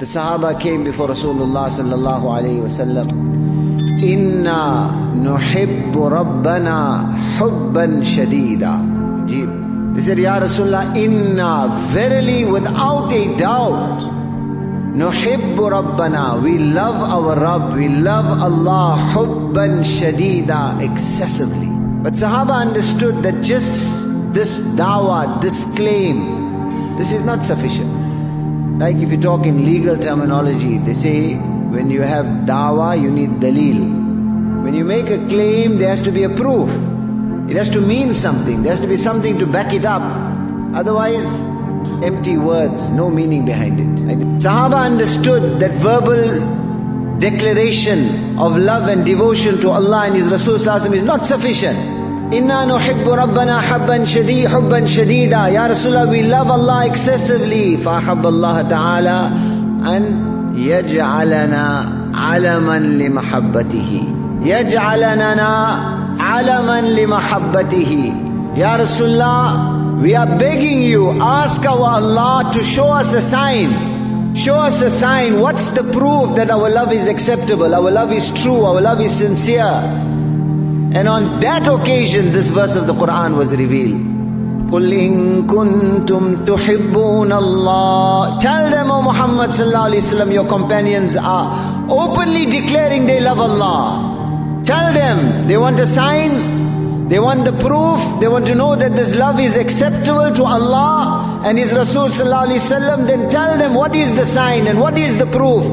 The Sahaba came before Rasulullah sallallahu alayhi wasallam. Inna nuhibbu rabbana hubban shadida. Ajib. They said, Ya Rasulullah, inna, verily without a doubt, nuhibbu rabbana, we love our Rabb, we love Allah, hubban shadida, excessively. But Sahaba understood that just this dawah, this claim, this is not sufficient. Like if you talk in legal terminology, they say when you have dawa, you need dalil. When you make a claim, there has to be a proof. It has to mean something. There has to be something to back it up. Otherwise, empty words, no meaning behind it. Sahaba understood that verbal declaration of love and devotion to Allah and His Rasul is not sufficient. Inna nuhibbu rabbana habban shadid, hubban shadida. Ya Rasulullah, we love Allah excessively. فأحب الله تعالى أن يجعلنا علما لمحبته. يجعلنا علما لمحبته. Ya Rasulullah, we are begging you, ask our Allah to show us a sign. Show us a sign. What's the proof that our love is acceptable, our love is true, our love is sincere? And on that occasion, this verse of the Quran was revealed. قُلْ إِن كُنْتُمْ تُحِبُّونَ اللَّهِ Tell them, O Muhammad sallallahu alaihi wasallam, your companions are openly declaring they love Allah. Tell them, they want a sign, they want the proof, they want to know that this love is acceptable to Allah and His Rasul sallallahu alaihi wasallam. Then tell them what is the sign and what is the proof.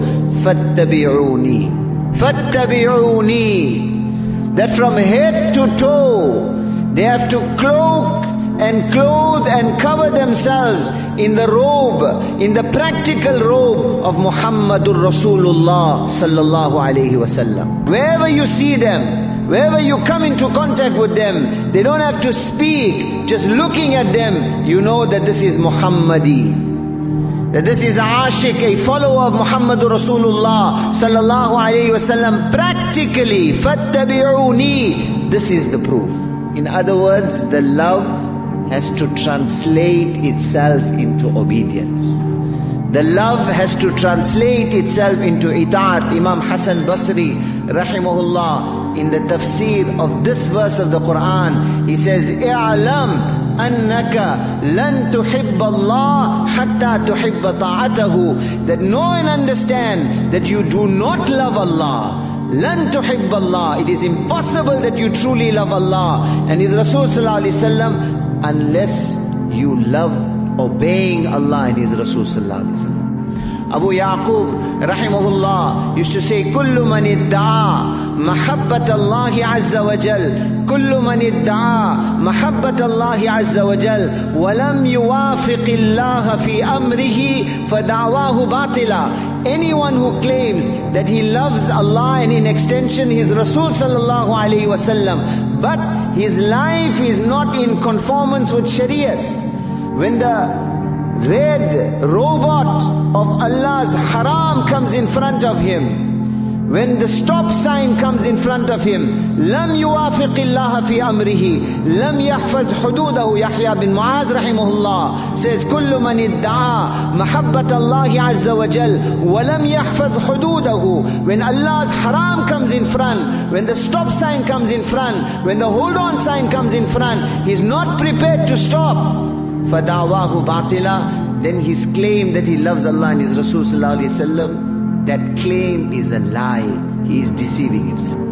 فَاتَّبِعُونِي فَاتَّبِعُونِي that from head to toe they have to cloak and clothe and cover themselves in the robe, in the practical robe of Muhammadur Rasulullah sallallahu alaihi wasallam. Wherever you see them, wherever you come into contact with them, they don't have to speak. Just looking at them, you know that this is Muhammadi. That this is Ashik, a follower of Muhammad Rasulullah sallallahu alayhi wasallam. Practically, fattabi'uni. This is the proof. In other words, the love has to translate itself into obedience. The love has to translate itself into itaat. Imam Hassan Basri, rahimahullah, in the tafsir of this verse of the Quran, he says, "I'lam annaka lan tuhibba Allah hatta tuhibba ta'atahu. That know and understand that you do not love Allah. Lan tuhibba Allah. It is impossible that you truly love Allah and His Rasul صلى الله عليه وسلم unless you love obeying Allah and His Rasul صلى الله عليه وسلم. Abu Yaqub rahimahullah used to say كل من ادعى محبة الله عز وجل كل من ادعى محبة الله عز وجل ولم يوافق الله في أمره فدعواه باطلا anyone who claims that he loves Allah and in extension his Rasul sallallahu alayhi wasallam but his life is not in conformance with Shariat when the red robot of Allah's haram comes in front of him, when the stop sign comes in front of him, لم يوافق الله في أمره لم يحفظ حدوده يحيى بن معاذ رحمه الله says كل من ادعى محبة الله عز وجل ولم يحفظ حدوده when Allah's haram comes in front when the stop sign comes in front when the hold on sign comes in front he's not prepared to stop فَدَعْوَاهُ بَاطِلًا then his claim that he loves Allah and His Rasul that claim is a lie. He is deceiving himself.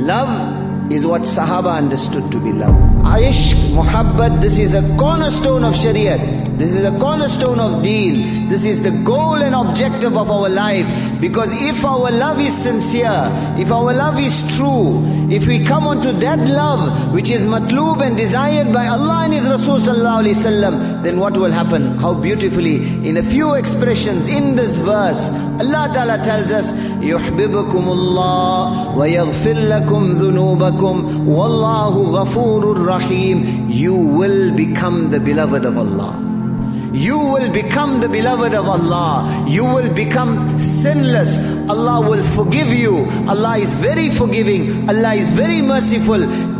Love is what Sahaba understood to be love. Aish, Muhabbat, this is a cornerstone of Shariat. This is a cornerstone of Deen. This is the goal and objective of our life. Because if our love is sincere, if our love is true, if we come onto that love which is matloob and desired by Allah and His Rasul Sallallahu Alaihi Wasallam, then what will happen? How beautifully, in a few expressions in this verse, Allah Ta'ala tells us, يحببكم الله ويغفر لكم ذنوبكم والله غفور رحيم You will become the beloved of Allah. You will become the beloved of Allah. You will become sinless. Allah will forgive you. Allah is very forgiving. Allah is very merciful.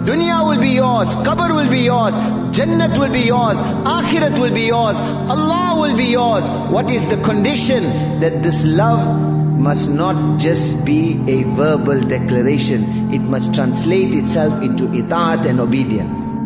Dunya will be yours, Qabr will be yours, Jannat will be yours, Akhirat will be yours, Allah will be yours. What is the condition? That this love must not just be a verbal declaration. It must translate itself into itaat and obedience.